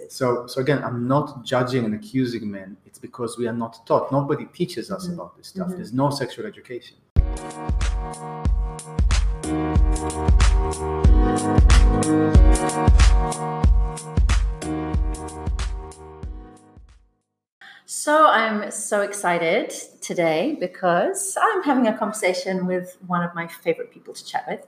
experiences. So, so again, I'm not judging and accusing men. It's because we are not taught. Nobody teaches us Mhm. about this stuff. Mhm. There's no sexual education. So I'm so excited today because I'm having a conversation with one of my favorite people to chat with.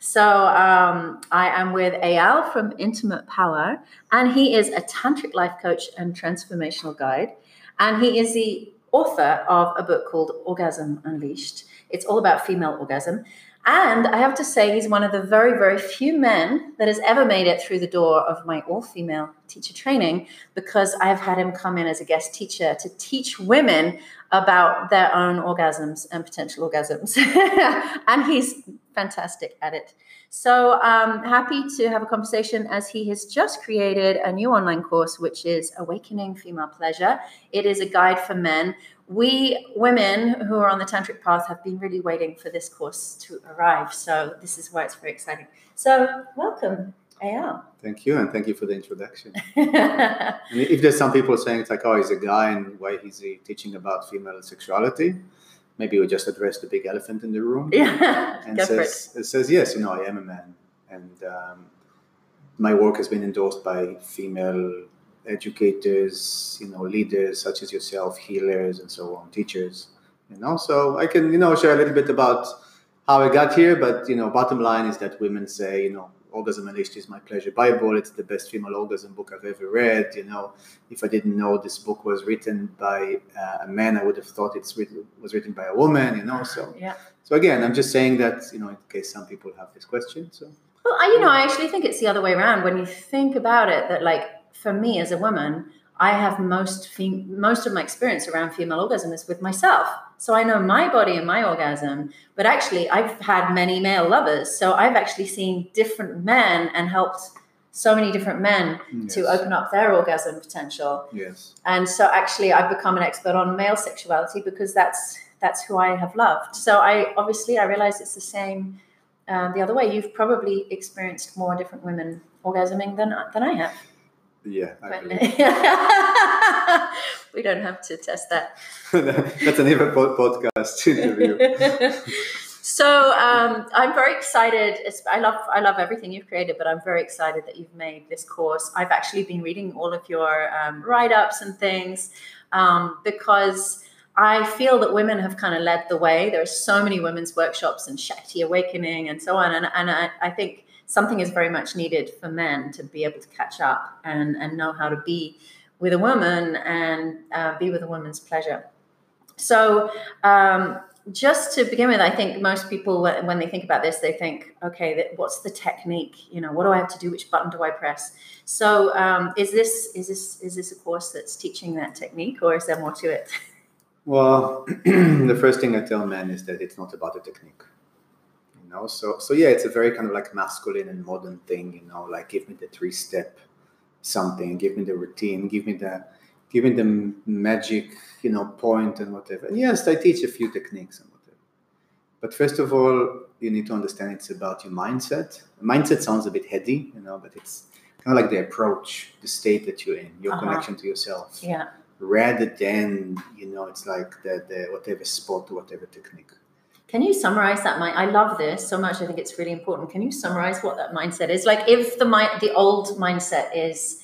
So um, I am with Eyal from Intimate Power, and he is a tantric life coach and transformational guide, and he is the author of a book called Orgasm Unleashed. It's all about female orgasm. And I have to say, he's one of the very, very few men that has ever made it through the door of my all female teacher training because I've had him come in as a guest teacher to teach women about their own orgasms and potential orgasms. and he's fantastic at it. So I'm um, happy to have a conversation as he has just created a new online course, which is Awakening Female Pleasure. It is a guide for men. We women who are on the tantric path have been really waiting for this course to arrive. So this is why it's very exciting. So welcome, Eyal. Thank you, and thank you for the introduction. If there's some people saying it's like, oh, he's a guy, and why is he teaching about female sexuality? Maybe we just address the big elephant in the room. yeah, and go for it. says, it says, yes, you know, I am a man, and um, my work has been endorsed by female educators, you know, leaders such as yourself, healers, and so on, teachers. You know, so I can, you know, share a little bit about how I got here, but you know, bottom line is that women say, you know, Orgasm Unleashed is my pleasure Bible. It's the best female orgasm book I've ever read. You know, if I didn't know this book was written by uh, a man, I would have thought it's written, was written by a woman. You know, so Yeah. so again, I'm just saying that you know, in case some people have this question. So Well, I, you know, I actually think it's the other way around. When you think about it, that like for me as a woman, I have most fem- most of my experience around female orgasm is with myself. So I know my body and my orgasm, but actually I've had many male lovers. So I've actually seen different men and helped so many different men to open up their orgasm potential. yes, And so actually I've become an expert on male sexuality because that's that's who I have loved. So I obviously I realize it's the same uh, the other way. You've probably experienced more different women orgasming than than I have. Yeah, we don't have to test that. that's an even podcast interview. so um, I'm very excited. I love I love everything you've created, but I'm very excited that you've made this course. I've actually been reading all of your um, write ups and things um, because I feel that women have kind of led the way. There are so many women's workshops and Shakti Awakening and so on, and and I, I think something is very much needed for men to be able to catch up and and know how to be with a woman and uh, be with a woman's pleasure. So, um, just to begin with, I think most people, when they think about this, they think, okay, what's the technique? You know, what do I have to do? Which button do I press? So, um, is this is this is this a course that's teaching that technique, or is there more to it? Well, the first thing I tell men is that it's not about the technique. You know, so so yeah, it's a very kind of like masculine and modern thing. You know, like give me the three step something, give me the routine, give me the give me the magic, you know, point and whatever. And yes, I teach a few techniques and whatever. But first of all, you need to understand it's about your mindset. Mindset sounds a bit heady, you know, but it's kind of like the approach, the state that you're in, your Uh-huh. connection to yourself Yeah. rather than you know it's like the, the whatever spot or whatever technique Can you summarize that mind? I love this so much. I think it's really important. Can you summarize what that mindset is? Like, if the mind, the old mindset is,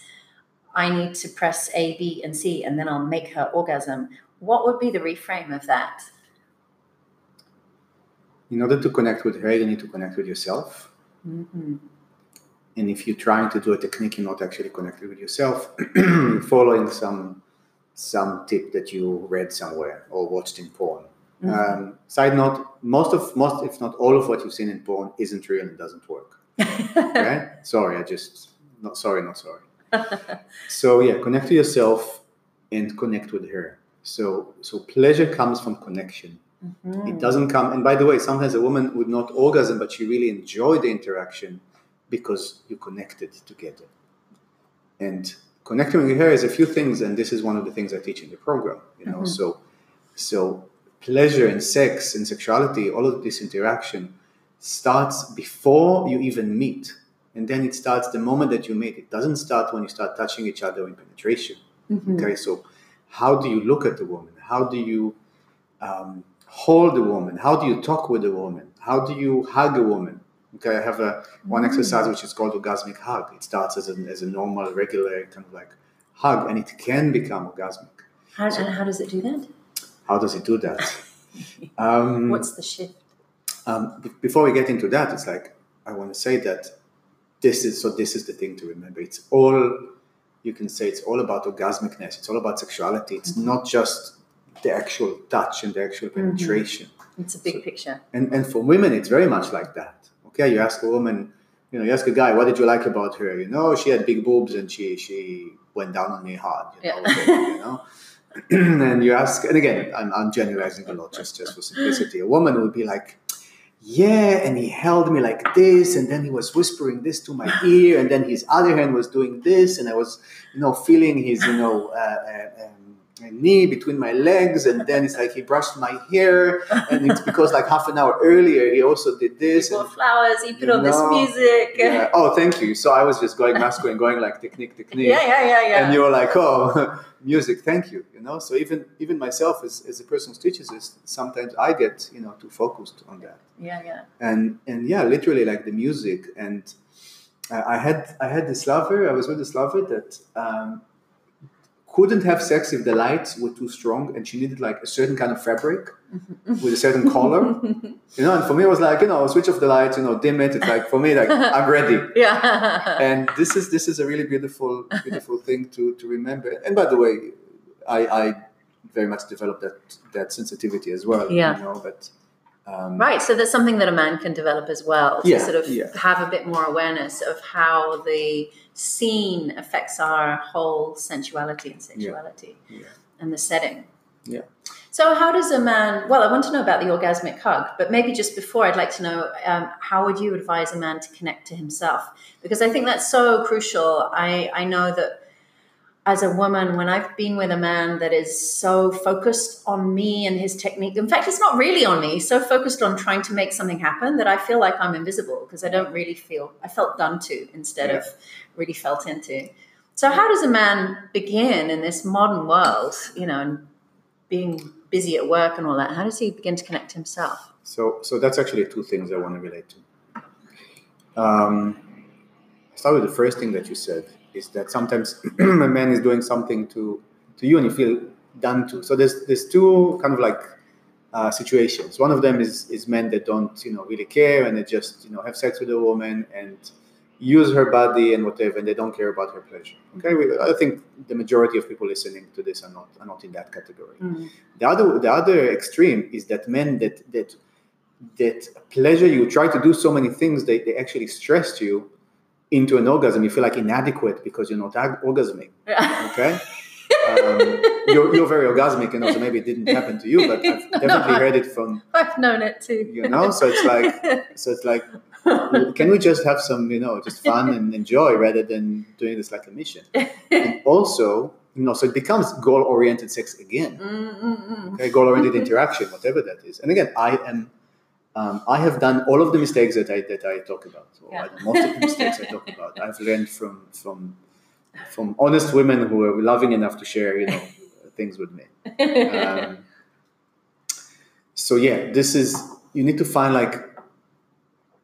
I need to press A, B, and C, and then I'll make her orgasm. What would be the reframe of that? in order to connect with her you need to connect with yourself hmm and if you're trying to do a technique you're not actually connected with yourself following some some tip that you read somewhere or watched in porn Mm-hmm. um, side note most of most if not all of what you've seen in porn isn't real and doesn't work. Okay? Sorry i just not sorry not sorry. So yeah connect to yourself and connect with her. So so pleasure comes from connection. Mhm. it doesn't come and by the way sometimes a woman would not orgasm but she really enjoyed the interaction because you connected together. And connecting with her is a few things and this is one of the things i teach in the program you know? Mhm. so so pleasure and sex and sexuality all of this interaction starts before you even meet and then it starts the moment that you meet. It doesn't start when you start touching each other in penetration. Mhm. Okay, so how do you look at the woman? How do you um, hold a woman? How do you talk with a woman? How do you hug a woman? Okay, I have a one Mm. exercise which is called orgasmic hug. It starts as a, as a normal, regular kind of like hug, and it can become orgasmic. How, and how does it do that? How does it do that? um, What's the shift? um, be- before we get into that, it's like I want to say that this is so. This is the thing to remember. It's all you can say. It's all about orgasmicness. It's all about sexuality. It's not just the actual touch and the actual penetration. It's a big picture. And and for women, it's very much like that. Okay, you ask a woman, you know, you ask a guy, what did you like about her? You know, she had big boobs and she she went down on me hard. You know, Yeah. you know. and you ask, and again, I'm, I'm generalizing a lot just just for simplicity. A woman would be like, yeah, and he held me like this, and then he was whispering this to my ear, and then his other hand was doing this, and I was, you know, feeling his, you know, uh, uh, um, knee between my legs, and then it's like he brushed my hair, and it's because like half an hour earlier he also did this. He and- flowers, he put on this music. yeah. Oh, thank you. So I was just going masculine, going like technique, technique. yeah, yeah, yeah. yeah. And you were like, oh, music, thank you. You know, so even even myself as, as a person who teaches this, sometimes I get you know too focused on that. yeah, yeah. And and yeah, literally like the music. And uh, I had I had this lover. I was with this lover that um, couldn't have sex if the lights were too strong, and she needed like a certain kind of fabric with a certain color. You know, and for me it was like you know switch off the lights, you know, dim it. It's like for me like I'm ready yeah. and this is this is a really beautiful beautiful thing to to remember and by the way i i very much developed that that sensitivity as well Yeah. you know but um, Right, so that's something that a man can develop as well to Yeah, sort of yeah. have a bit more awareness of how the scene affects our whole sensuality and sexuality Yeah. and the setting. Yeah. So, how does a man? Well, I want to know about the orgasmic hug, but maybe just before, I'd like to know um, how would you advise a man to connect to himself? Because I think that's so crucial. I I know that as a woman, when I've been with a man that is so focused on me and his technique, in fact, it's not really on me, so focused on trying to make something happen that I feel like I'm invisible because I don't really feel, I felt done to instead of really felt into. So, how does a man begin in this modern world, you know, and being busy at work and all that? How does he begin to connect himself? so so that's actually two things i want to relate to um, I start with the first thing that you said is that sometimes a man is doing something to to you and you feel done to. So there's there's two kind of like uh, situations. One of them is is men that don't you know really care and they just you know have sex with a woman and use her body and whatever and they don't care about her pleasure. Okay, we, I think the majority of people listening to this are not are not in that category. The other the other extreme is that men that that that pleasure you try to do so many things they, they actually stress you into an orgasm. You feel like inadequate because you're not ag- orgasming. Okay. Um, you're, you're very orgasmic, and also maybe it didn't happen to you, but I've definitely heard it from I've known it too. you know. So it's like, so it's like, can we just have some, you know, just fun and enjoy rather than doing this like a mission? And also, you know, so it becomes goal-oriented sex again. Mm-mm-mm. Okay, goal-oriented mm-hmm. interaction, whatever that is. And again, I am, um, I have done all of the mistakes that I that I talk about. Or Yeah. Most of the mistakes I talk about, I've learned from from from honest women who are loving enough to share, you know, things with me. Um, so yeah, this is you need to find like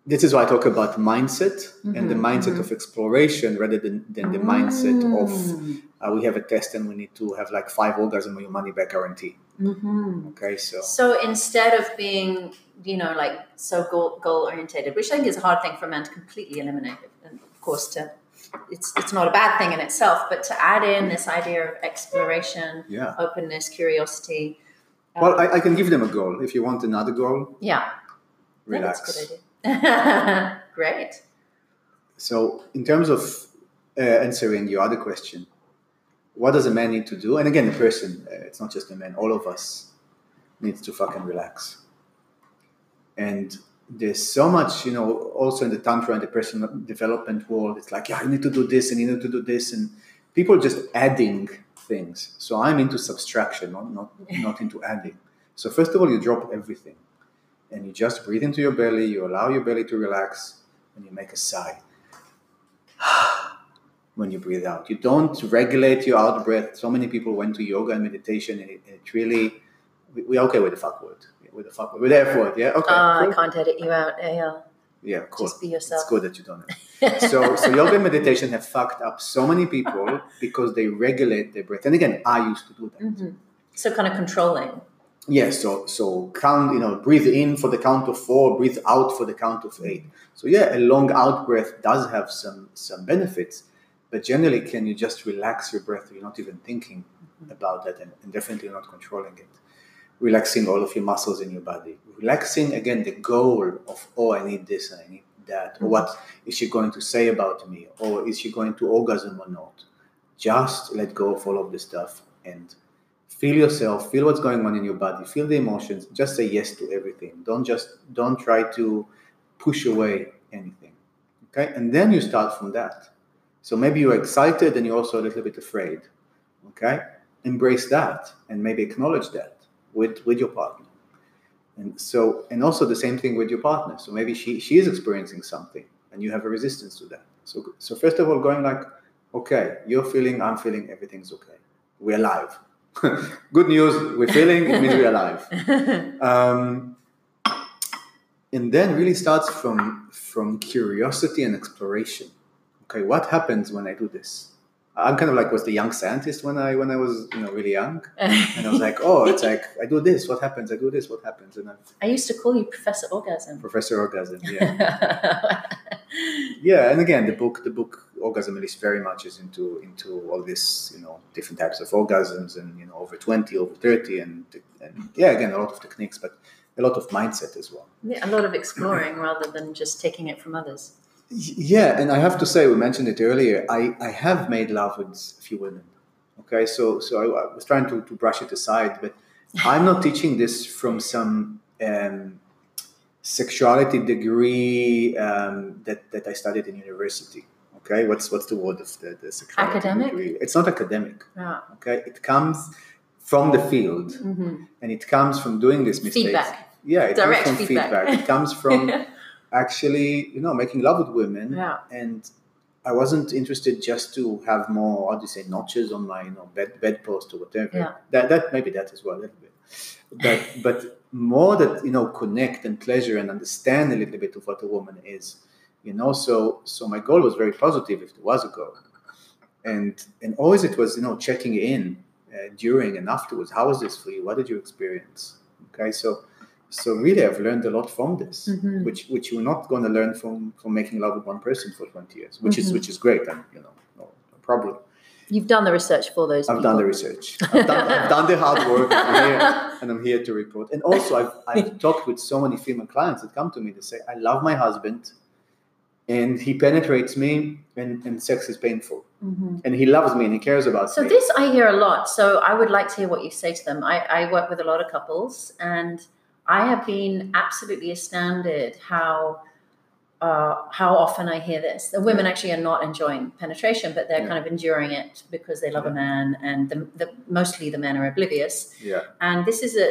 this is why I talk about mindset and the Mhm, mindset mhm. of exploration rather than, than the mindset of Mm. uh, we have a test and we need to have like five orgasm or your money back guarantee. Mhm. Okay, so So instead of being, you know, like so goal, goal orientated, which I think is a hard thing for men to completely eliminate, and of course to it's it's not a bad thing in itself, but to add in this idea of exploration, yeah. openness, curiosity. um, Well, I, I can give them a goal. If you want another goal, yeah, relax. Yeah, that's a good idea. Great. So, in terms of uh, answering your other question, what does a man need to do? And again, the person, uh, it's not just a man, all of us needs to fucking relax. And there's so much, you know, also in the Tantra and the personal development world, it's like, yeah, you need to do this and you need to do this. And people just adding things. So I'm into subtraction, not, not, not into adding. So, first of all, you drop everything and you just breathe into your belly, you allow your belly to relax, and you make a sigh. When you breathe out. You don't regulate your out breath. So many people went to yoga and meditation, and it, it really, we, we're okay with the fuck word. With the fuck word. We're there for it. Yeah, okay. Uh, cool. I can't edit you out, Yeah. Yeah, cool. Just be yourself. It's good that you don't so, so yoga and meditation have fucked up so many people because they regulate their breath. And again, I used to do that. Mhm. So kind of controlling. Yes, so so count, you know, breathe in for the count of four, breathe out for the count of eight. So yeah, a long out breath does have some some benefits, but generally, can you just relax your breath? You're not even thinking mm-hmm. about that, and, and definitely not controlling it. Relaxing all of your muscles in your body. Relaxing again the goal of oh, I need this, and I need that, or mm-hmm. what is she going to say about me, or is she going to orgasm or not? Just let go of all of this stuff and feel yourself feel what's going on in your body feel the emotions just say yes to everything don't just don't try to push away anything okay and then you start from that so maybe you're excited and you're also a little bit afraid okay? Embrace that and maybe acknowledge that with with your partner. And so and also the same thing with your partner. So maybe she she is experiencing something and you have a resistance to that. So so first of all going like okay you're feeling i'm feeling everything's okay. We're alive. Good news we're feeling it means we're alive. Um, and then really starts from from curiosity and exploration okay what happens when i do this? I'm kind of like was the young scientist when i when i was you know really young. And i was like oh it's like i do this what happens? I do this what happens? And i'm I used to call you Professor Orgasm. professor orgasm yeah. Yeah and again the book the book orgasm unleashed very much is into into all this you know different types of orgasms and you know over 20 over 30 and, and yeah again a lot of techniques but a lot of mindset as well. Yeah, a lot of exploring rather than just taking it from others. Yeah and i have to say we mentioned it earlier i i have made love with a few women okay so so i, I was trying to, to brush it aside but i'm not teaching this from some um, sexuality degree um, that, that i studied in university okay what's what's the word of the, the sexuality Academic? degree it's not academic Yeah. okay it comes from the field hmm and it comes from doing this mistake. Feedback. yeah it Direct comes from feedback. feedback it comes from actually you know making love with women. Yeah. and i wasn't interested just to have more how do you say notches on my you know bed bedpost or whatever. Yeah. that that maybe that as well a little bit. But but more that you know connect and pleasure and understand a little bit of what a woman is you know. So so my goal was very positive if there was a goal. And and always it was you know checking in uh, during and afterwards. How was this for you? What did you experience? Okay so so really i've learned a lot from this Mhm. which which you're not going to learn from from making love with one person for 20 years which Mhm. is which is great and you know no, no problem You've done the research for those. i've done the research I've done, I've done the hard work and I'm, here, and I'm here to report and also I've, I've talked with so many female clients that come to me to say i love my husband and he penetrates me and, and sex is painful Mhm. and he loves me and he cares about So me this I hear a lot. So I would like to hear what you say to them. I, I work with a lot of couples, and I have been absolutely astounded how uh, how often I hear this. The women actually are not enjoying penetration, but they're Yeah. kind of enduring it because they love a man, and the, the, mostly the men are oblivious. yeah And this is a,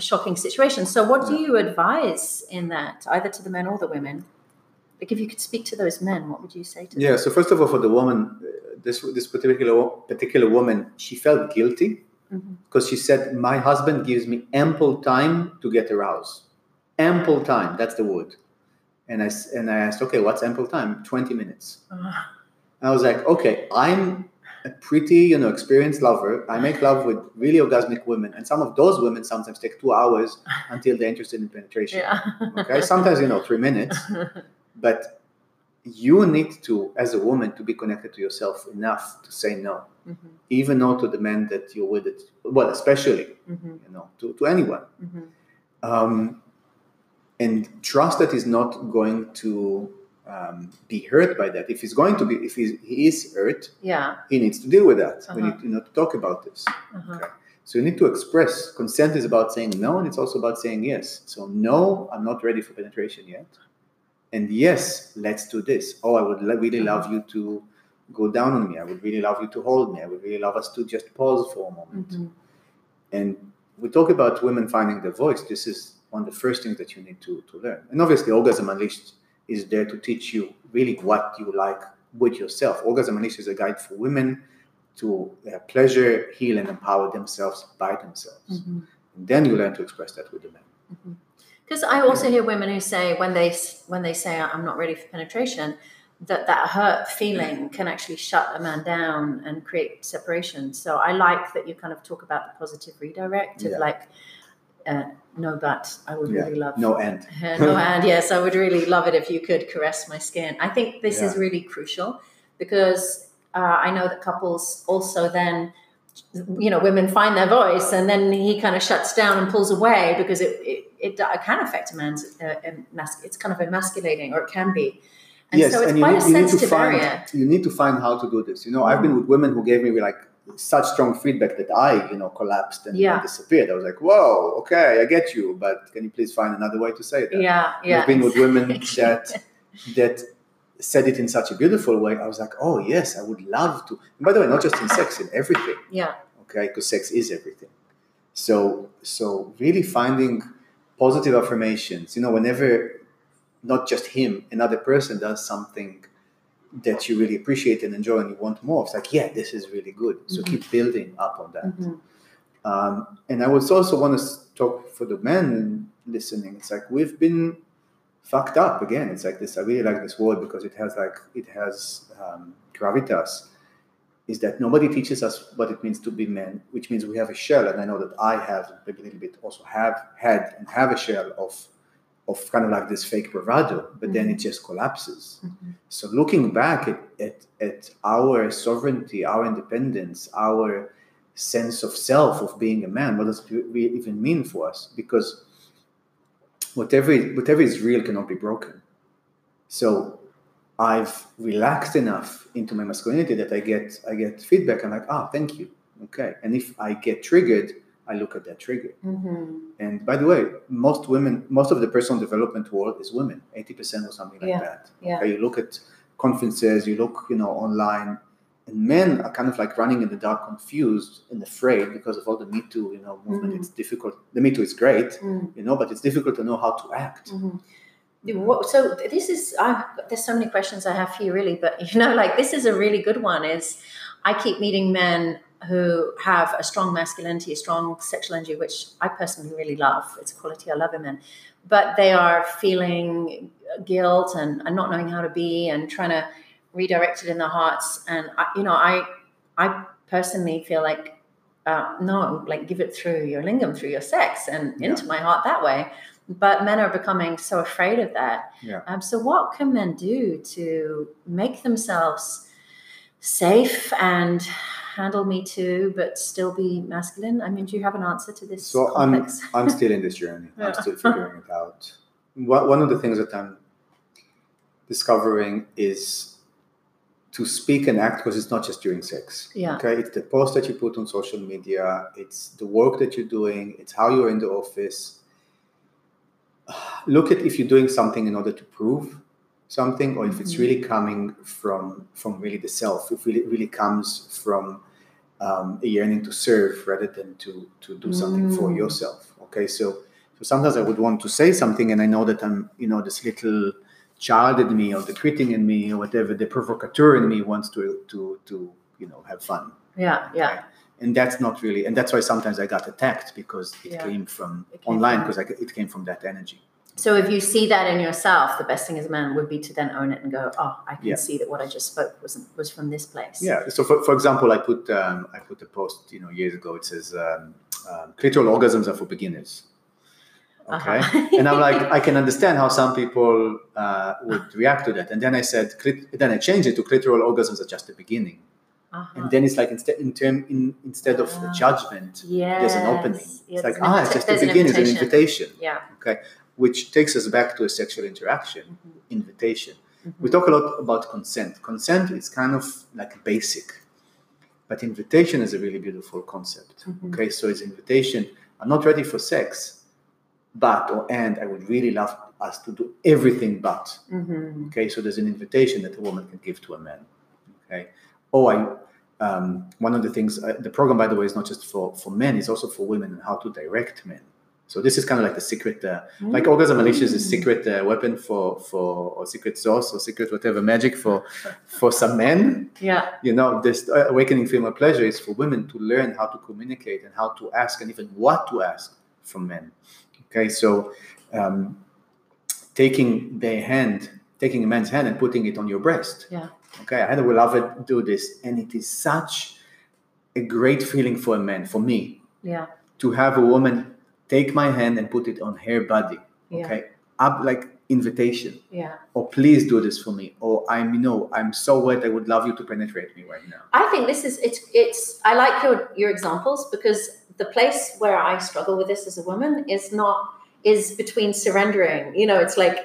a shocking situation. So what do you advise in that, either to the men or the women? Like if you could speak to those men, what would you say to them? Yeah. So first of all, for the woman, uh, this this particular particular woman, she felt guilty Mhm. because she said, "My husband gives me ample time to get aroused. Ample time. That's the word." And I and I asked, "Okay, what's ample time? Twenty minutes." Ah, I was like, "Okay, I'm a pretty, you know, experienced lover. I make love with really orgasmic women, and some of those women sometimes take two hours until they're interested in penetration. yeah. Okay, sometimes you know three minutes." but you need to as a woman to be connected to yourself enough to say no. Mhm, even no to the men that you're with it well especially mhm, you know to, to anyone. Mhm. um, and trust that he's not going to um, be hurt by that. If he's going to be if he's, he is hurt Yeah. he needs to deal with that. We Uh-huh. need you know to talk about this. Uh-huh. so you need to express. Consent is about saying no and it's also about saying yes. So no i'm not ready for penetration yet and yes let's do this oh i would really love you to go down on me i would really love you to hold me i would really love us to just pause for a moment Mhm. and we talk about women finding their voice this is one of the first things that you need to, to learn and obviously orgasm unleashed is there to teach you really what you like with yourself. Orgasm Unleashed is a guide for women to uh, pleasure, heal, and empower themselves by themselves. Mm-hmm. And then you learn to express that with the men. Because I also hear women who say when they when they say I'm not ready for penetration, that that hurt feeling can actually shut a man down and create separation. So I like that you kind of talk about the positive redirect of Yeah. like. Uh, no, but I would Yeah. really love No end. Uh, no, and yes, I would really love it if you could caress my skin. I think this is really crucial because uh, I know that couples also then, you know, women find their voice and then he kind of shuts down and pulls away because it it, it, it can affect a man's uh, emas- it's kind of emasculating or it can be. And so it's and you quite need, a you need to sensitive find area. you need to find how to do this. You know, I've been with women who gave me like such strong feedback that I, you know, collapsed and Yeah. disappeared. I was like, "Whoa, okay, I get you, but can you please find another way to say that?" Yeah, yeah. I've been with women that that said it in such a beautiful way. I was like, "Oh yes, I would love to." And by the way, not just in sex, in everything. yeah, okay because sex is everything so so really finding positive affirmations you know whenever not just him another person does something that you really appreciate and enjoy and you want more it's like yeah this is really good. So Mhm. keep building up on that. Mhm. um, and i would also want to talk for the men listening. It's like we've been fucked up again. It's like this i really like this word because it has like it has um, gravitas is that nobody teaches us what it means to be men, which means we have a shell, and I know that I have maybe a little bit also have had and have a shell of of kind of like this fake bravado, but then it just collapses. Mhm. So looking back at, at, at our sovereignty, our independence, our sense of self of being a man, what does it even mean for us? Because whatever whatever is real cannot be broken. So I've relaxed enough into my masculinity that I get I get feedback. I'm like, ah, thank you. Okay. And if I get triggered, I look at that trigger. Mhm. And by the way, most women, most of the personal development world is women, 80% or something like Yeah, that. yeah. Okay, you look at conferences, you look, you know, online, and men are kind of like running in the dark, confused and afraid because of all the Me Too, you know, movement. Mhm. It's difficult. The Me Too is great, Mm. you know, but it's difficult to know how to act. What, so this is I, there's so many questions I have for you really, but you know, like this is a really good one. Is I keep meeting men who have a strong masculinity, a strong sexual energy, which I personally really love. It's a quality I love in men, but they are feeling guilt and, and not knowing how to be and trying to redirect it in their hearts. And I, you know, I I personally feel like uh, no, like give it through your lingam, through your sex, and Yeah. into my heart that way. But men are becoming so afraid of that. Yeah. Um, so, what can men do to make themselves safe and handle Me Too, but still be masculine? I mean, do you have an answer to this So I'm? I'm still in this journey. I'm still figuring it out. One one of the things that I'm discovering is to speak and act because it's not just during sex. Yeah. Okay. It's the post that you put on social media. It's the work that you're doing. It's how you're in the office. Look at if you're doing something in order to prove something, or if it's Mhm. really coming from from really the self. If really really comes from um, a yearning to serve rather than to to do something for Mm. yourself. Okay, so so sometimes I would want to say something, and I know that I'm you know this little child in me or the critic in me or whatever the provocateur in me wants to to to you know have fun yeah, yeah. And that's not really and that's why sometimes i got attacked because it Yeah. came from It came online because it came from that energy So, if you see that in yourself, the best thing as a man would be to then own it and go, "Oh, I can Yeah. see that what I just spoke wasn't was from this place." yeah so for, for example i put um, i put a post you know years ago it says um, um, clitoral orgasms are for beginners okay Uh-huh. and i'm like i can understand how some people uh, would react to that and then i said clit- then i changed it to clitoral orgasms are just the beginning Uh-huh. and then it's like instead in term in, instead of Ah. judgment there's an opening Yes. it's like ah it's just the an beginning it's an invitation. yeah okay which takes us back to a sexual interaction Mhm. invitation Mhm. we talk a lot about consent consent is kind of like basic but invitation is a really beautiful concept Mhm. okay so it's invitation i'm not ready for sex but or and i would really love us to do everything but Mhm. okay so there's an invitation that a woman can give to a man okay oh i um, one of the things uh, the program by the way is not just for for men it's also for women and how to direct men So this is kind of like the secret, uh, like orgasm unleashed is a secret uh, weapon for for or secret sauce or secret whatever magic for for some men. Yeah. You know, this awakening female pleasure is for women to learn how to communicate and how to ask and even what to ask from men. Okay, so um, taking their hand, taking a man's hand and putting it on your breast. Yeah. Okay, I had a beloved do this, and it is such a great feeling for a man, for me, Yeah. to have a woman take my hand and put it on her body. Yeah. Okay, up like invitation, Yeah. or please do this for me, or I'm, you know, I'm so wet, I would love you to penetrate me right now. I think this is it's it's I like your your examples because the place where I struggle with this as a woman is not is between surrendering. You know, it's like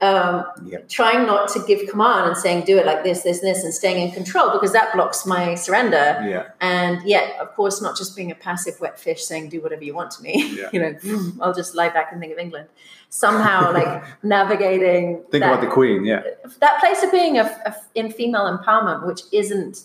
um, Yep. trying not to give command and saying do it like this, this, and this, and staying in control because that blocks my surrender. Yeah, And yet, of course, not just being a passive wet fish saying do whatever you want to me. Yeah. you know, I'll just lie back and think of England. Somehow, like navigating. think that, about the queen. Yeah, that place of being a, a- in female empowerment, which isn't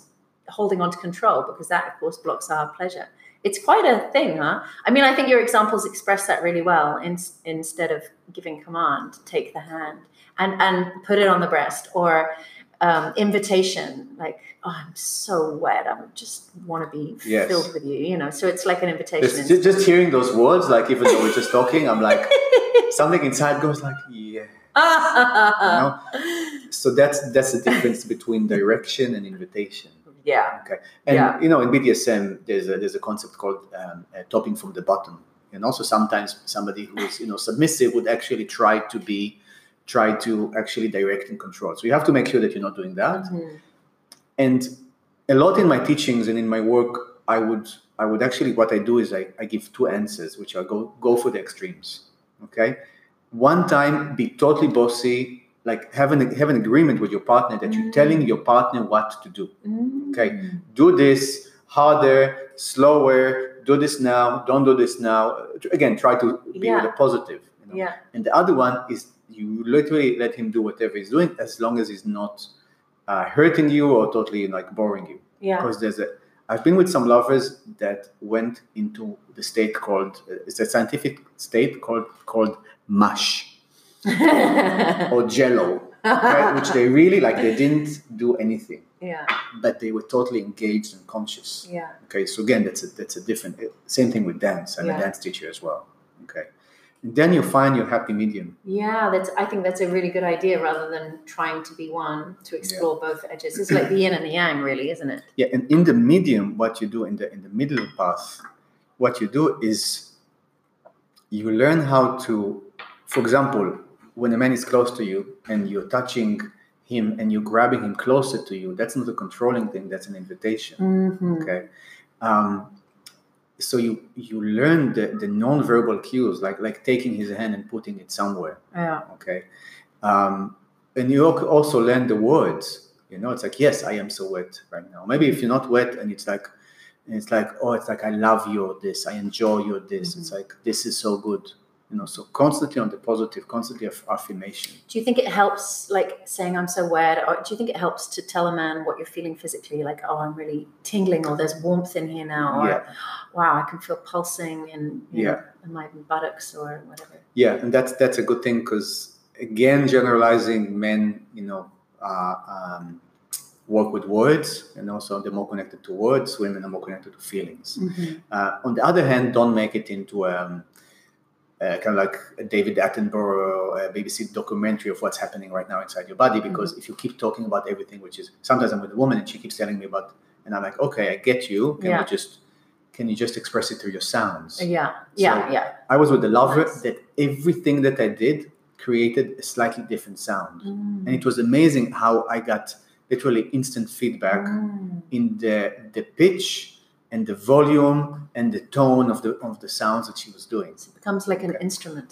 holding on to control, because that, of course, blocks our pleasure. It's quite a thing, huh? I mean, I think your examples express that really well. In, instead of giving command, take the hand and and put it on the breast, or um, invitation, like, oh, I'm so wet, I just want to be Yes. filled with you, you know. So it's like an invitation. just, just, just hearing those words, like even though we're just talking, I'm like, something inside goes like, yeah. You know? So that's that's the difference between direction and invitation. Yeah, Okay, and Yeah. you know in BDSM there's a there's a concept called um, uh, topping from the bottom, and also sometimes somebody who's you know submissive would actually try to be try to actually direct and control. So you have to make sure that you're not doing that. Mhm. And a lot in my teachings and in my work, I would I would actually what I do is I, I give two answers, which are go go for the extremes. Okay, one time be totally bossy. Like have an have an agreement with your partner that you're Mm. telling your partner what to do Mm. Okay. do this harder, slower, do this now, don't do this now. Again, try to be Yeah. with a positive. You know? Yeah. And the other one is you literally let him do whatever he's doing as long as he's not uh, hurting you or totally like boring you. Yeah. Because there's a, I've been with some lovers that went into the state called, uh, it's a scientific state called called mush or jello, okay, which they really like. They didn't do anything, yeah. but they were totally engaged and conscious. Yeah. Okay, so again, that's a that's a different eh, same thing with dance. I'm Yeah. a dance teacher as well. Okay, and then you find your happy medium. Yeah, that's. I think that's a really good idea. Rather than trying to be one, to explore both edges. It's like the yin and the yang, really, isn't it? Yeah, and in the medium, what you do in the in the middle path, what you do is you learn how to, for example, when a man is close to you and you're touching him and you're grabbing him closer to you, that's not a controlling thing. That's an invitation. Mm-hmm. okay um, so you you learn the, the non-verbal cues like like taking his hand and putting it somewhere Yeah. okay um, and you also learn the words you know it's like yes i am so wet right now maybe if you're not wet and it's like and it's like oh it's like i love you or this i enjoy you or this it's like this is so good you know so constantly on the positive constantly aff- affirmation Do you think it helps, like saying I'm so weird or do you think it helps to tell a man what you're feeling physically? Like, oh, I'm really tingling, or there's warmth in here now, or Yeah. wow, I can feel pulsing in, you know, in my buttocks or whatever. Yeah, and that's that's a good thing because again, generalizing men, you know, uh, um, work with words, and also they're more connected to words. Women are more connected to feelings. Uh, on the other hand, don't make it into um, uh, kind of like a David Attenborough uh, BBC documentary of what's happening right now inside your body. Because if you keep talking about everything, which is sometimes I'm with a woman and she keeps telling me about, and I'm like, okay, I get you. Can Yeah. you just can you just express it through your sounds? Yeah, yeah, So- yeah. I was with the lover Nice. that everything that I did created a slightly different sound. Mm. And it was amazing how I got literally instant feedback Mm. in the the pitch and the volume and the tone of the of the sounds that she was doing. So it becomes like an instrument.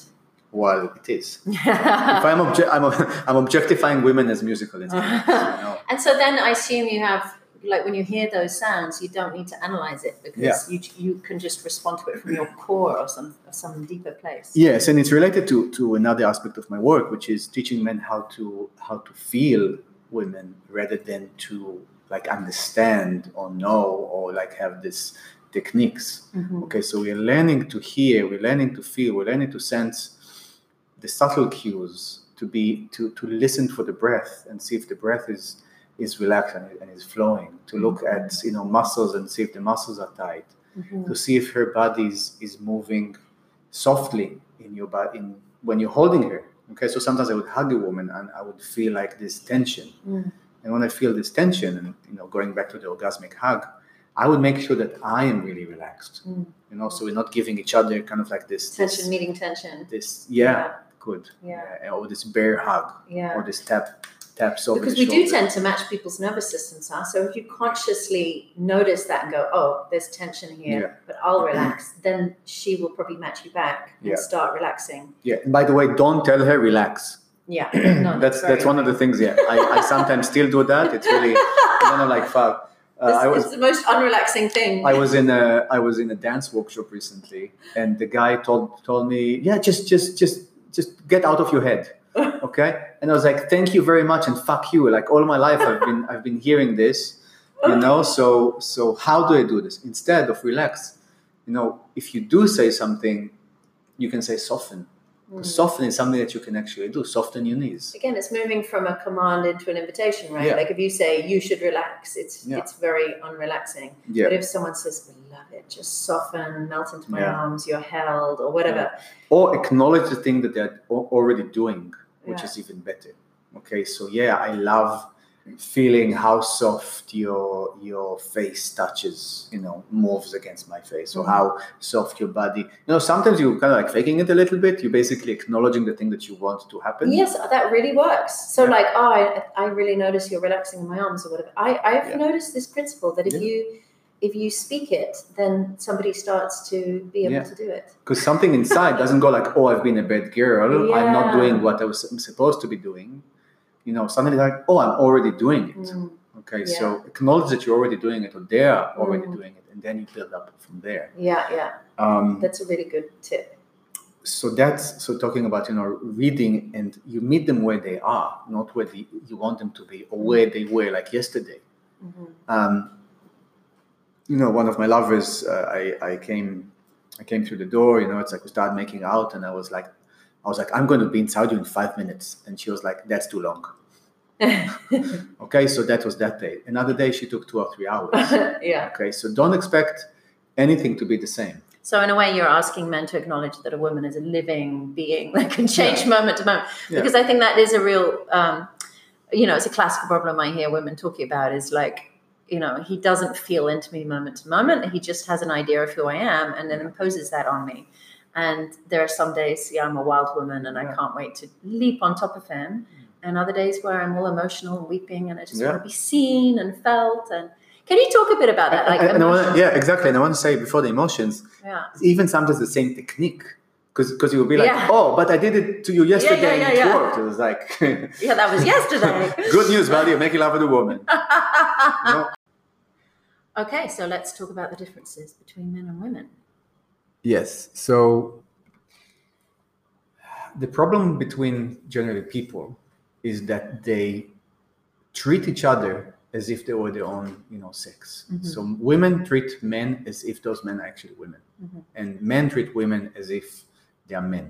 Well, it is. If I'm, obje- I'm, I'm objectifying women as musical instruments, you know. And so then I assume you have, like, when you hear those sounds, you don't need to analyze it because you you can just respond to it from your core or some or some deeper place. Yes, and it's related to, to another aspect of my work, which is teaching men how to how to feel women rather than to like understand or know or like have this techniques. Mhm. Okay, so we're learning to hear, we're learning to feel, we're learning to sense the subtle cues to be to to listen for the breath and see if the breath is is relaxed and, and is flowing. To look at you know muscles and see if the muscles are tight. Mhm. To see if her body is, is moving softly in your body in, when you're holding her. Okay, so sometimes I would hug a woman and I would feel like this tension. And when I feel this tension, and you know, going back to the orgasmic hug, I would make sure that I am really relaxed. Mm. You know, so we're not giving each other kind of like this Tension this, meeting tension. this yeah, good. Yeah. or this bear hug, Yeah. or this tap taps over Because we do tend to match people's nervous systems, huh? So if you consciously notice that and go, oh, there's tension here, Yeah. but I'll relax, then she will probably match you back and Yeah. start relaxing. Yeah. And by the way, don't tell her relax. Yeah. No, that's that's one of the things. Yeah, I, I sometimes still do that. It's really you know like fuck. Uh, This I was is the most unrelaxing thing. I was in a I was in a dance workshop recently, and the guy told told me, yeah, just just just just get out of your head, okay? And I was like, thank you very much, and fuck you. Like all my life, I've been I've been hearing this, you know. So so how do I do this instead of relax? You know, if you do say something, you can say soften. Mm. Soften is something that you can actually do. Soften your knees. Again, it's moving from a command into an invitation, right? Yeah. Like if you say you should relax, it's Yeah. it's very unrelaxing. Yeah. But if someone says, "We love it," just soften, melt into my arms, you're held, or whatever. or acknowledge the thing that they're already doing, which is even better. Okay, so yeah, I love feeling how soft your your face touches, you know, moves against my face, or Mhm. how soft your body. You know, sometimes you kind of like faking it a little bit. You're basically acknowledging the thing that you want to happen. Yes, that really works. So, Yeah. like, oh, I, I really notice you're relaxing in my arms or whatever. I, I've Yeah. noticed this principle that if Yeah. you if you speak it, then somebody starts to be able Yeah. to do it. Because something inside doesn't go like, "Oh, I've been a bad girl. I'm not doing what I was supposed to be doing." You know, something like, "Oh, I'm already doing it." Mm, Okay, Yeah. so acknowledge that you're already doing it, or they are already Mm. doing it, and then you build up from there. yeah, yeah, Um, that's a really good tip. so that's so talking about you know reading, and you meet them where they are, not where the, you want them to be, or where they were like yesterday. Mhm. Um, you know, one of my lovers, uh, I, I came, I came through the door. You know, it's like we started making out, and I was like, I was like, I'm going to be inside you in five minutes, and she was like, That's too long. Okay, so that was that day. Another day, she took two or three hours. yeah. Okay, so don't expect anything to be the same. So, in a way, you're asking men to acknowledge that a woman is a living being that can change Yeah. moment to moment. Yeah. Because I think that is a real, um, you know, it's a classical problem I hear women talking about is like, you know, he doesn't feel into me moment to moment. He just has an idea of who I am and then imposes that on me. And there are some days, yeah, I'm a wild woman and I can't wait to leap on top of him. Hmm. And other days where I'm all emotional and weeping and I just Yeah. want to be seen and felt. And can you talk a bit about that? Like, And- and I wanna- yeah, exactly. And I want to say before the emotions, yeah. even sometimes the same technique. Because you will be like, Yeah. oh, but I did it to you yesterday yeah, and it yeah. worked. It was like, Yeah, that was yesterday. good news, buddy. Making love with a woman. No. Okay, so let's talk about the differences between men and women. Yes. So the problem between generally people is that they treat each other as if they were their own, you know, sex. Mhm. So women treat men as if those men are actually women, Mhm. and men treat women as if they are men.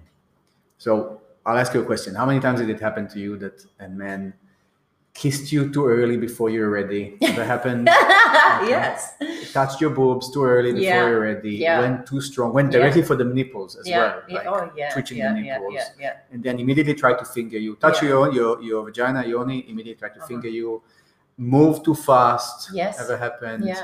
So I'll ask you a question: How many times did it happen to you that a man kissed you too early before you're ready? That happened. yes. Touched your boobs too early before Yeah. you're ready, Yeah. went too strong, went Yeah. directly for the nipples as Yeah. well, yeah. like oh, yeah. twitching yeah, the nipples, Yeah. Yeah. and then immediately try to finger you, touch Yeah. your, your your vagina, yoni, immediately try to Uh-huh. finger you, move too fast, Yes. ever happened, Yeah.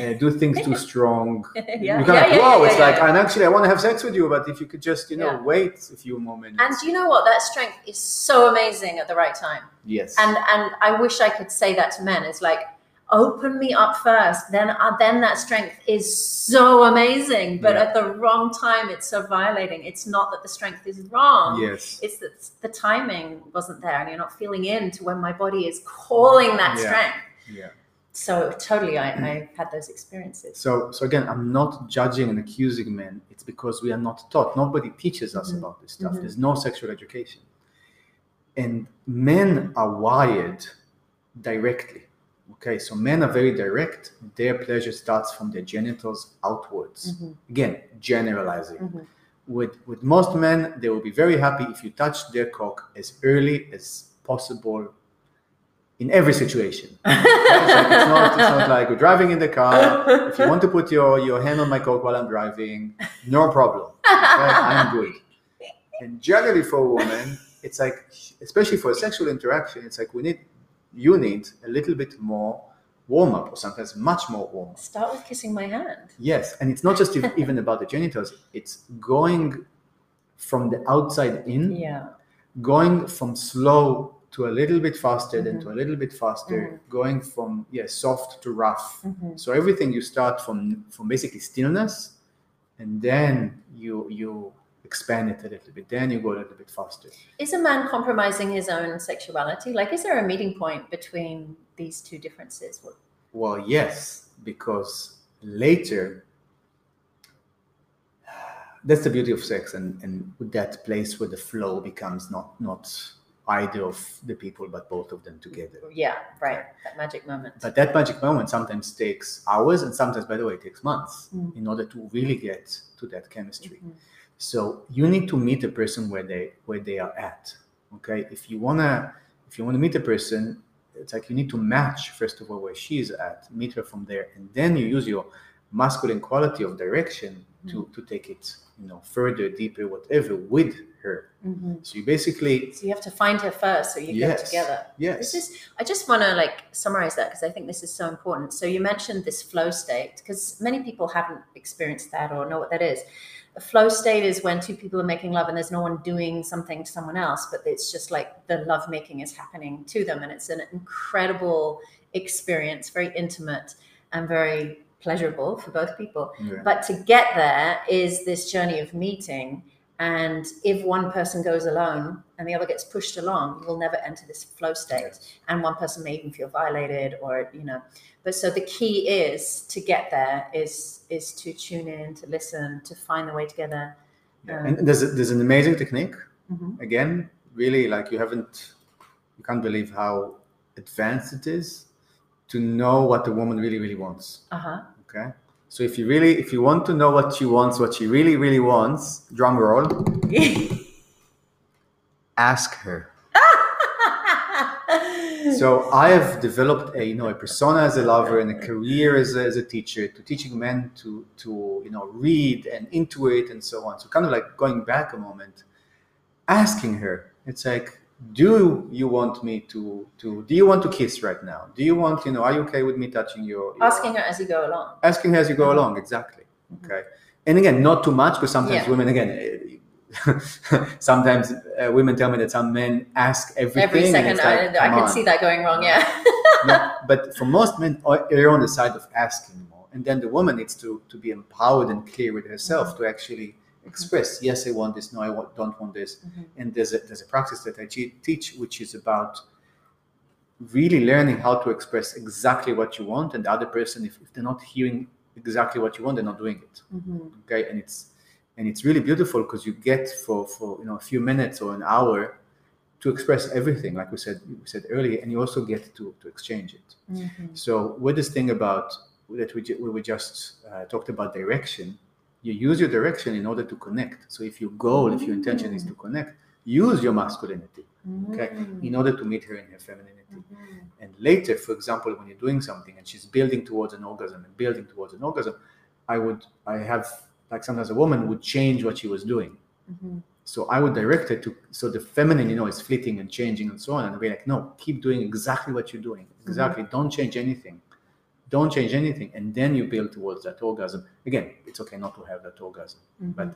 uh, do things too strong. yeah. You're yeah, kind of like, yeah, whoa, yeah, it's yeah, like, yeah. and actually, I want to have sex with you, but if you could just, you know, Yeah. wait a few more minutes. And you know what? That strength is so amazing at the right time. yes. And and I wish I could say that to men. It's like open me up first, then uh, then that strength is so amazing. But Yeah. at the wrong time, it's so violating. It's not that the strength is wrong. yes. It's that the timing wasn't there, and you're not feeling in to when my body is calling that Yeah. strength. Yeah. So totally, I, I had those experiences. So, so again, I'm not judging and accusing men. It's because we are not taught. Nobody teaches us Mhm. about this stuff. Mhm. There's no sexual education, and men are wired directly. Okay, so men are very direct. Their pleasure starts from their genitals outwards. Mhm. Again, generalizing. Mhm. With with most men, they will be very happy if you touch their cock as early as possible in every situation. It's, like, it's, not, it's not like we're driving in the car. If you want to put your, your hand on my cock while I'm driving, no problem. Okay, I'm good. And generally for a woman, it's like, especially for a sexual interaction, it's like we need, you need a little bit more warm up, or sometimes much more warm up. Start with kissing my hand. Yes, and it's not just even about the genitals, it's going from the outside in, Yeah. going from slow to a little bit faster, then Mhm. to a little bit faster, going from yeah, soft to rough. Mhm. So everything you start from from basically stillness, and then you you expand it a little bit. Then you go a little bit faster. Is a man compromising his own sexuality? Like, is there a meeting point between these two differences? Well, yes, because later, that's the beauty of sex, and and with that place where the flow becomes not not either of the people but both of them together. yeah, right. That magic moment. But that magic moment sometimes takes hours, and sometimes, by the way, it takes months Mm. in order to really get to that chemistry. Mhm. So you need to meet a person where they where they are at. Okay, if you wanna if you wanna meet a person, it's like you need to match first of all where she is at, meet her from there, and then you use your masculine quality of direction to to take it, you know, further, deeper, whatever with her. Mhm. So you basically So you have to find her first, so you get together. yes, This is. I just want to like summarize that because I think this is so important. So you mentioned this flow state because many people haven't experienced that or know what that is. A flow state is when two people are making love and there's no one doing something to someone else, but it's just like the love making is happening to them, and it's an incredible experience, very intimate and very pleasurable for both people. Yeah. But to get there is this journey of meeting. And if one person goes alone and the other gets pushed along, you will never enter this flow state. And one person may even feel violated or, you know. But so the key is to get there is is to tune in, to listen, to find the way together. Yeah. Um, and there's a, there's an amazing technique Mhm. again really like you haven't you can't believe how advanced it is to know what the woman really really wants Uh-huh. okay so if you really if you want to know what she wants what she really really wants drum roll. Ask her. So i have developed a you know a persona as a lover and a career as a, as a teacher to teaching men to to you know read and intuit and so on. So kind of like going back a moment asking her. It's like do you want me to to do you want to kiss right now do you want you know are you okay with me touching your, your Asking her as you go along. asking her as you go along exactly Mhm. okay and again not too much because sometimes Yeah. women again sometimes uh, women tell me that some men ask everything Every second, like, I, I can on. see that going wrong. Yeah. No, but for most men you're on the side of asking more and then the woman needs to to be empowered and clear with herself Mm-hmm. to actually express yes i want this no i want, don't want this Mhm. and there's a there's a practice that i teach which is about really learning how to express exactly what you want and the other person if, if they're not hearing exactly what you want they're not doing it Mhm. okay and it's and it's really beautiful because you get for for you know a few minutes or an hour to express everything like we said we said earlier and you also get to to exchange it Mhm. so with this thing about that we, we just uh, talked about direction you use your direction in order to connect. So if your goal if your intention is to connect use your masculinity okay Mhm. in order to meet her in her femininity. Mhm. and later for example when you're doing something and she's building towards an orgasm and building towards an orgasm i would i have like sometimes a woman would change what she was doing. Mhm. so i would direct her to so the feminine you know is fleeting and changing and so on. And I'd be like no keep doing exactly what you're doing. Exactly. Don't change anything don't change anything and then you build towards that orgasm again it's okay not to have that orgasm Mhm. but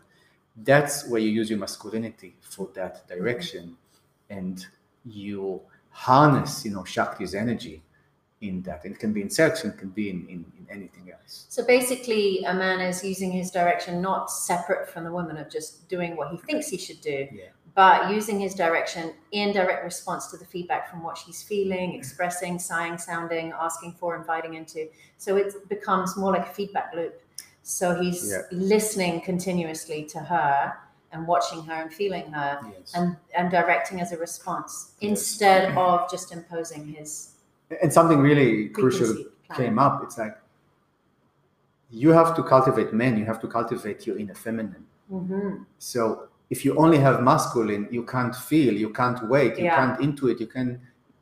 that's where you use your masculinity for that direction and you harness you know shakti's energy in that it can be in sex and it can be in, in, in anything else So basically, a man is using his direction not separate from the woman of just doing what he thinks he should do, Yeah. But using his direction in direct response to the feedback from what she's feeling, expressing, sighing, sounding, asking for, inviting into. So it becomes more like a feedback loop. So he's Yeah. listening continuously to her and watching her and feeling her yes and, and directing as a response instead of just imposing his and something really crucial plan. came up. It's like you have to cultivate men. You have to cultivate your inner feminine. Mhm. So if you only have masculine, you can't feel, you can't wait, you Yeah. can't intuit, you can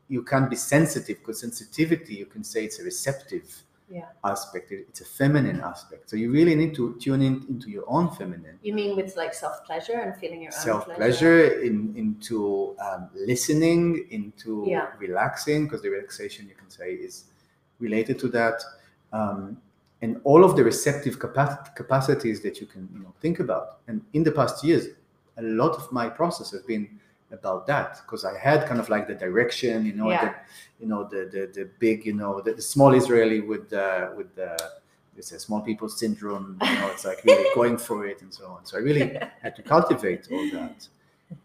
you can't be sensitive because sensitivity, you can say it's a receptive Yeah. aspect. It's a feminine aspect. So you really need to tune in into your own feminine. You mean with like self pleasure and feeling your own Self pleasure, in, into um, listening, into Yeah. relaxing, because the relaxation you can say is related to that, um, and all of the receptive capa- capacities that you can you know think about. And in the past years, a lot of my process has been about that because I had kind of like the direction, you know, Yeah. the, you know, the, the the big, you know, the, the small Israeli with the with the it's a small people syndrome, you know, it's like really going for it and so on. So I really had to cultivate all that.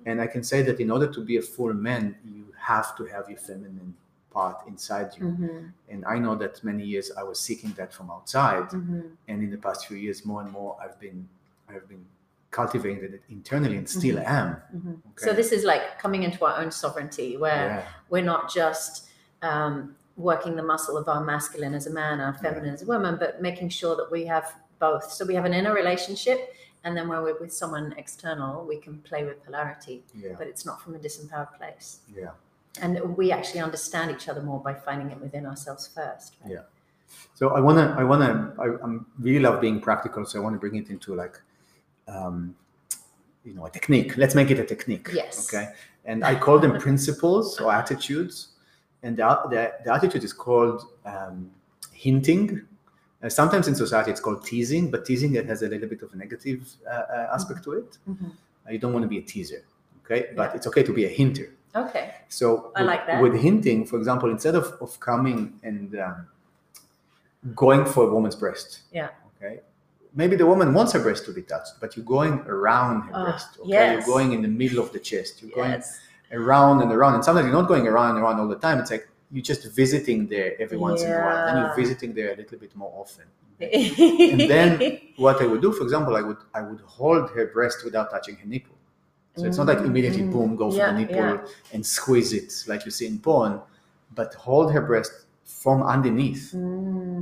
And I can say that in order to be a full man, you have to have your feminine part inside you. Mhm. And I know that many years I was seeking that from outside. Mhm. And in the past few years, more and more I've been I've been cultivating it internally and still am. Mhm. Okay. So this is like coming into our own sovereignty where yeah. we're not just um, working the muscle of our masculine as a man, our feminine as a woman, but making sure that we have both. So we have an inner relationship, and then when we're with someone external, we can play with polarity, Yeah. but it's not from a disempowered place. Yeah. And we actually understand each other more by finding it within ourselves first. Right? Yeah. So I wanna, I wanna, I, I'm really love being practical. So I want to bring it into like, um, you know, a technique. Let's make it a technique. Yes. Okay. And I call them principles or attitudes. And the, the, the attitude is called um, hinting. Uh, sometimes in society it's called teasing, but teasing it has a little bit of a negative uh, uh, aspect to it. Mhm. Uh, you don't want to be a teaser. Okay. But Yeah. it's okay to be a hinter. Okay. So I with, like that. with hinting, for example, instead of, of coming and um, going for a woman's breast, Yeah. okay, maybe the woman wants her breast to be touched, but you're going around her Oh, breast. Okay, yes. you're going in the middle of the chest. You're going around and around, and sometimes you're not going around and around all the time. It's like you're just visiting there every once in a while. And you're visiting there a little bit more often. And then what I would do, for example, I would I would hold her breast without touching her nipple. So it's not like immediately Mm, boom, go for yeah, the nipple yeah. and squeeze it like you see in porn, but hold her breast from underneath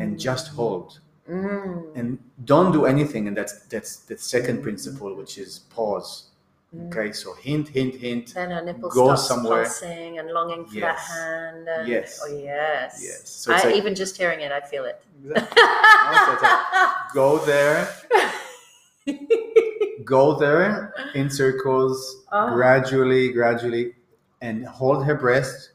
and just hold Mm. and don't do anything. And that's that's the second principle, which is pause. Okay, so hint, hint, hint. Then her nipple Go stops somewhere. pulsing and longing for that Yes. hand. And, Yes. Oh yes. Yes. So I, like- even just hearing it, I feel it. Exactly. so like, go there, go there in circles, Oh. gradually, gradually, and hold her breast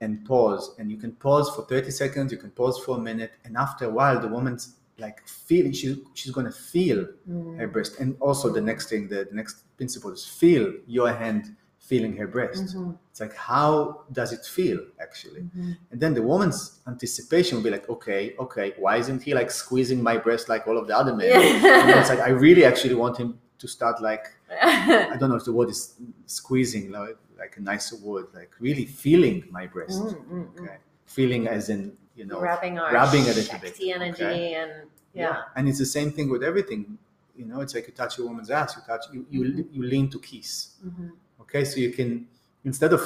and pause. And you can pause for 30 seconds, you can pause for a minute, and after a while, the woman's like feeling, she, she's gonna feel Mm. her breast. And also, the next thing, the, the next principle is feel your hand feeling her breast. Mhm. It's like, how does it feel actually? Mhm. And then the woman's anticipation will be like, okay, okay, why isn't he like squeezing my breast like all of the other men? And it's like, I really actually want him to start like, I don't know if the word is squeezing, like, like a nicer word, like really feeling my breast. Mm, mm, mm. Okay. Feeling as in, you know, grabbing our grabbing a little bit, energy okay? and yeah. And it's the same thing with everything. You know, it's like you touch a woman's ass, you touch, you, you, you lean to kiss. Mhm. Okay, so you can instead of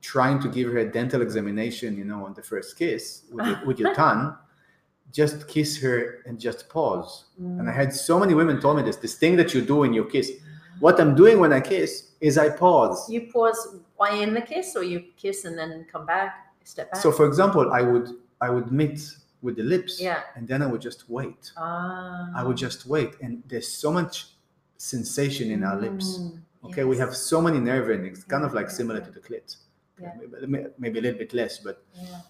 trying to give her a dental examination, you know, on the first kiss with your, with your tongue, just kiss her and just pause. And I had so many women told me this: this thing that you do in your kiss. What I'm doing when I kiss is I pause. You pause while in the kiss, or you kiss and then come back, step back. So, for example, I would I would meet with the lips, Yeah. and then I would just wait. ah. I would just wait, and there's so much sensation in our lips. Mm, Okay, we have so many nerve endings, kind of like yeah, similar yeah. to the clit. Yeah. Maybe, maybe a little bit less, but Yeah.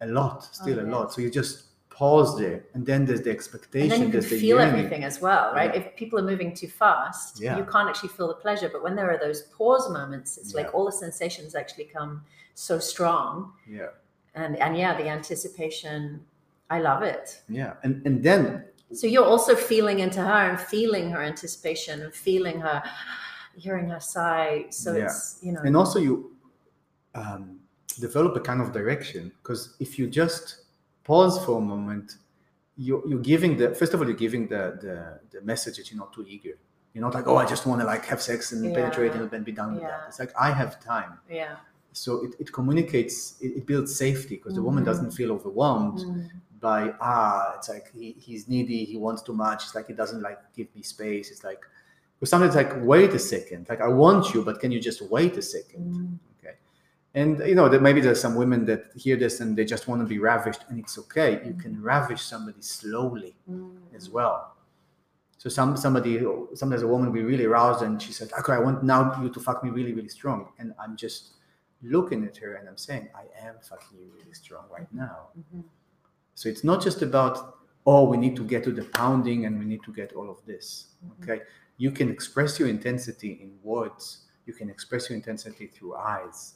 a lot, still Oh, a yeah. lot. So you just pause there, and then there's the expectation And then you can feel yearning. everything as well, right? If people are moving too fast, Yeah. you can't actually feel the pleasure. But when there are those pause moments, it's Yeah. like all the sensations actually come so strong. Yeah, And and yeah, the anticipation, I love it. yeah, and and then So you're also feeling into her and feeling her anticipation and feeling her, hearing her sigh. So Yeah. it's you know, and also you um, develop a kind of direction because if you just pause for a moment, you you're giving the first of all you're giving the the, the message that you're not too eager. You're not like oh I just want to like have sex and Yeah. penetrate and then be done with Yeah. that. It's like I have time. yeah, so it, it communicates it, it builds safety because the woman Mhm. doesn't feel overwhelmed Mm. by ah it's like he, he's needy he wants too much it's like he doesn't like give me space it's like because sometimes like wait a second like i want you but can you just wait a second Mm. okay and you know that maybe there's some women that hear this and they just want to be ravished and it's okay you can ravish somebody slowly Mm. as well so some somebody sometimes a woman will be really aroused and she says okay i want now you to fuck me really really strong and i'm just looking at her and i'm saying i am fucking you really strong right now Mhm. so it's not just about, oh, we need to get to the pounding and we need to get all of this. Mhm. Okay. You can express your intensity in words, you can express your intensity through eyes.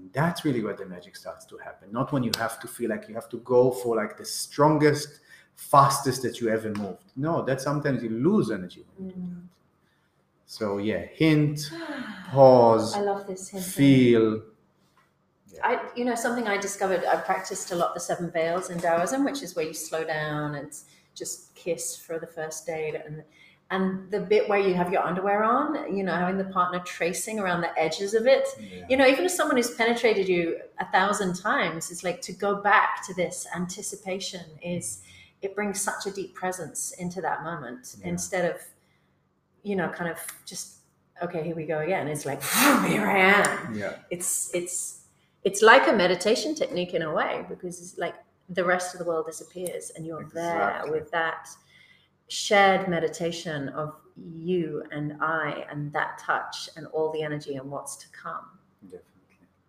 And that's really where the magic starts to happen. Not when you have to feel like you have to go for like the strongest, fastest that you ever moved. No, that sometimes you lose energy. when you do Mm. that. So yeah, hint, pause, I love this hint. feel. I, you know, something I discovered. I practiced a lot the seven veils in Taoism, which is where you slow down and just kiss for the first date, and and the bit where you have your underwear on. You know, having the partner tracing around the edges of it. Yeah. You know, even if someone who's penetrated you a thousand times, it's like to go back to this anticipation is it brings such a deep presence into that moment Yeah. instead of, you know, kind of just okay, here we go again. It's like here I am Yeah. it's it's it's like a meditation technique in a way because it's like the rest of the world disappears and you're there with that shared meditation of you and I and that touch and all the energy and what's to come.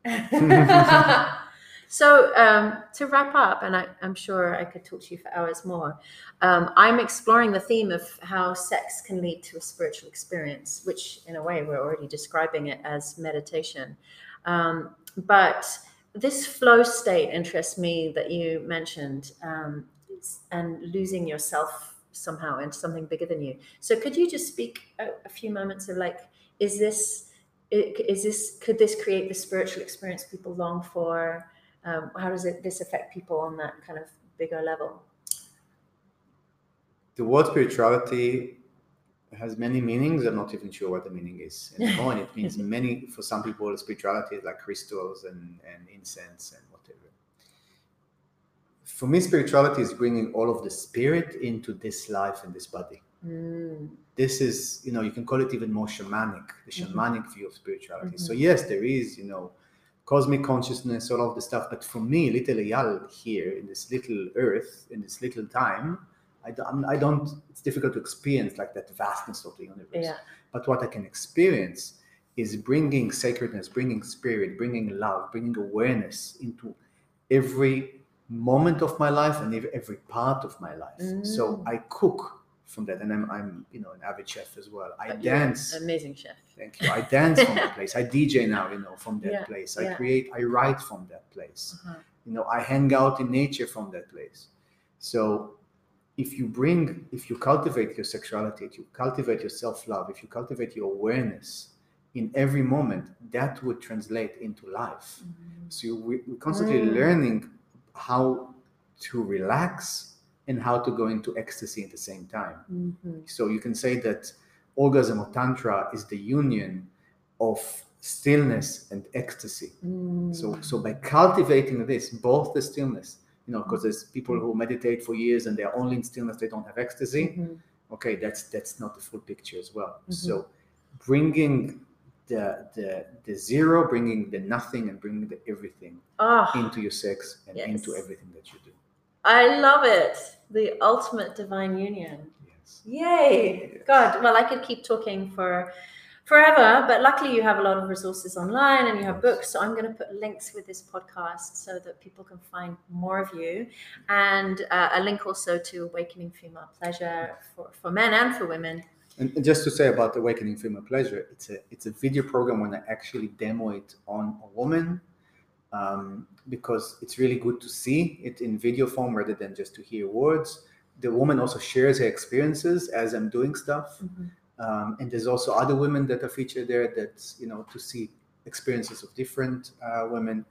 Definitely. so um, to wrap up, and I, I'm sure I could talk to you for hours more. Um, I'm exploring the theme of how sex can lead to a spiritual experience, which in a way we're already describing it as meditation. Um, but this flow state interests me that you mentioned, um, and losing yourself somehow into something bigger than you. So could you just speak a, a few moments of like, is this is this could this create the spiritual experience people long for? Um, how does it this affect people on that kind of bigger level? the word spirituality has many meanings. I'm not even sure what the meaning is anymore. and it means many, for some people, spirituality is like crystals and, and incense and whatever. For me, spirituality is bringing all of the spirit into this life and this body. Mm, This is, you know, you can call it even more shamanic, the Mhm. shamanic view of spirituality. So, Mhm. yes, there is, you know, cosmic consciousness, all of the stuff. But for me, little Eyal here in this little earth, in this little time, I don't, I don't, it's difficult to experience like that vastness of the universe. yeah. But what I can experience is bringing sacredness, bringing spirit, bringing love, bringing awareness into every moment of my life and every part of my life. So Mm. I cook from that, and I'm, I'm, you know, an avid chef as well. I dance. Amazing chef. Thank you. I dance from that place. I DJ now, you know, from that Yeah, place. I yeah. create. I write from that place Uh-huh. you know i hang out in nature from that place so if you bring if you cultivate your sexuality if you cultivate your self-love if you cultivate your awareness in every moment that would translate into life Mhm. so you, we- we're constantly Mm. learning how to relax and how to go into ecstasy at the same time Mhm. so you can say that orgasm or tantra is the union of stillness and ecstasy Mm. so, so by cultivating this, both the stillness, you know, because there's people Mm-hmm. who meditate for years and they're only in stillness, they don't have ecstasy. Mhm. Okay, that's that's not the full picture as well. Mhm. So, bringing the the the zero, bringing the nothing, and bringing the everything Ah, into your sex and Yes. into everything that you do. I love it. The ultimate divine union. Yes. Yay! Yes. God, well, I could keep talking for forever, but luckily you have a lot of resources online and you have books. So I'm going to put links with this podcast so that people can find more of you, and uh, a link also to Awakening Female Pleasure for, for men and for women. And just to say about awakening female pleasure, it's a it's a video program when I actually demo it on a woman, um, because it's really good to see it in video form rather than just to hear words. The woman also shares her experiences as I'm doing stuff, um, and there's also other women that are featured there that you know to see experiences of different uh, women.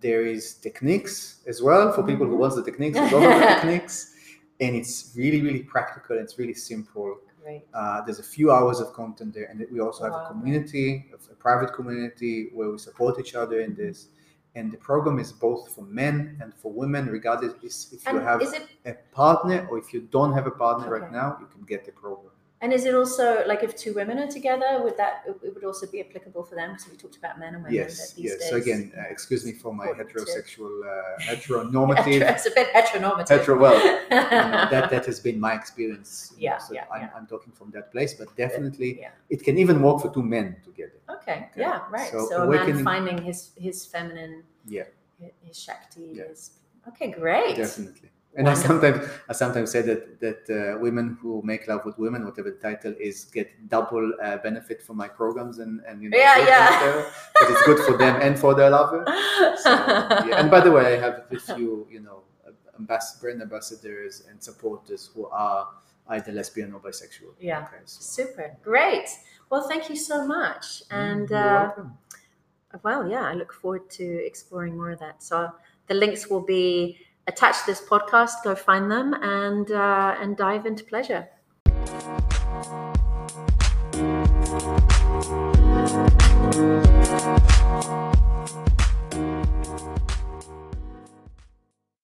There is techniques as well for people who Mhm. wants the techniques. Lot techniques, and it's really really practical. It's really simple Great. Uh, there's a few hours of content there, and we also have Wow. a community, a private community where we support each other in this. And the program is both for men and for women, regardless if you And have it a partner or if you don't have a partner right now, you can get the program. And is it also like if two women are together, would that it would also be applicable for them? Because we talked about men and women. Yes, these yes. Days, So again, uh, excuse me for my heterosexual, uh, heteronormative. it's a bit heteronormative. hetero, well, you know, that that has been my experience. you know, Yeah, so yeah, I'm, yeah. I'm talking from that place, but definitely Yeah. it can even work for two men together. Okay. Okay. Yeah. Right. So So, a man finding his his feminine, Yeah. his, his shakti. Yeah. His, okay. Great. Definitely. And I sometimes I sometimes say that that uh, women who make love with women, whatever the title is, get double uh, benefit from my programs and and you know Yeah, yeah. But it's good for them and for their lover. So, yeah. And by the way, I have a few you know ambas- brand ambassadors and supporters who are either lesbian or bisexual. Yeah. Okay, so. Super. Great. Well, thank you so much. And You're uh, well, yeah, I look forward to exploring more of that. So the links will be attached to this podcast. Go find them and uh, and dive into pleasure.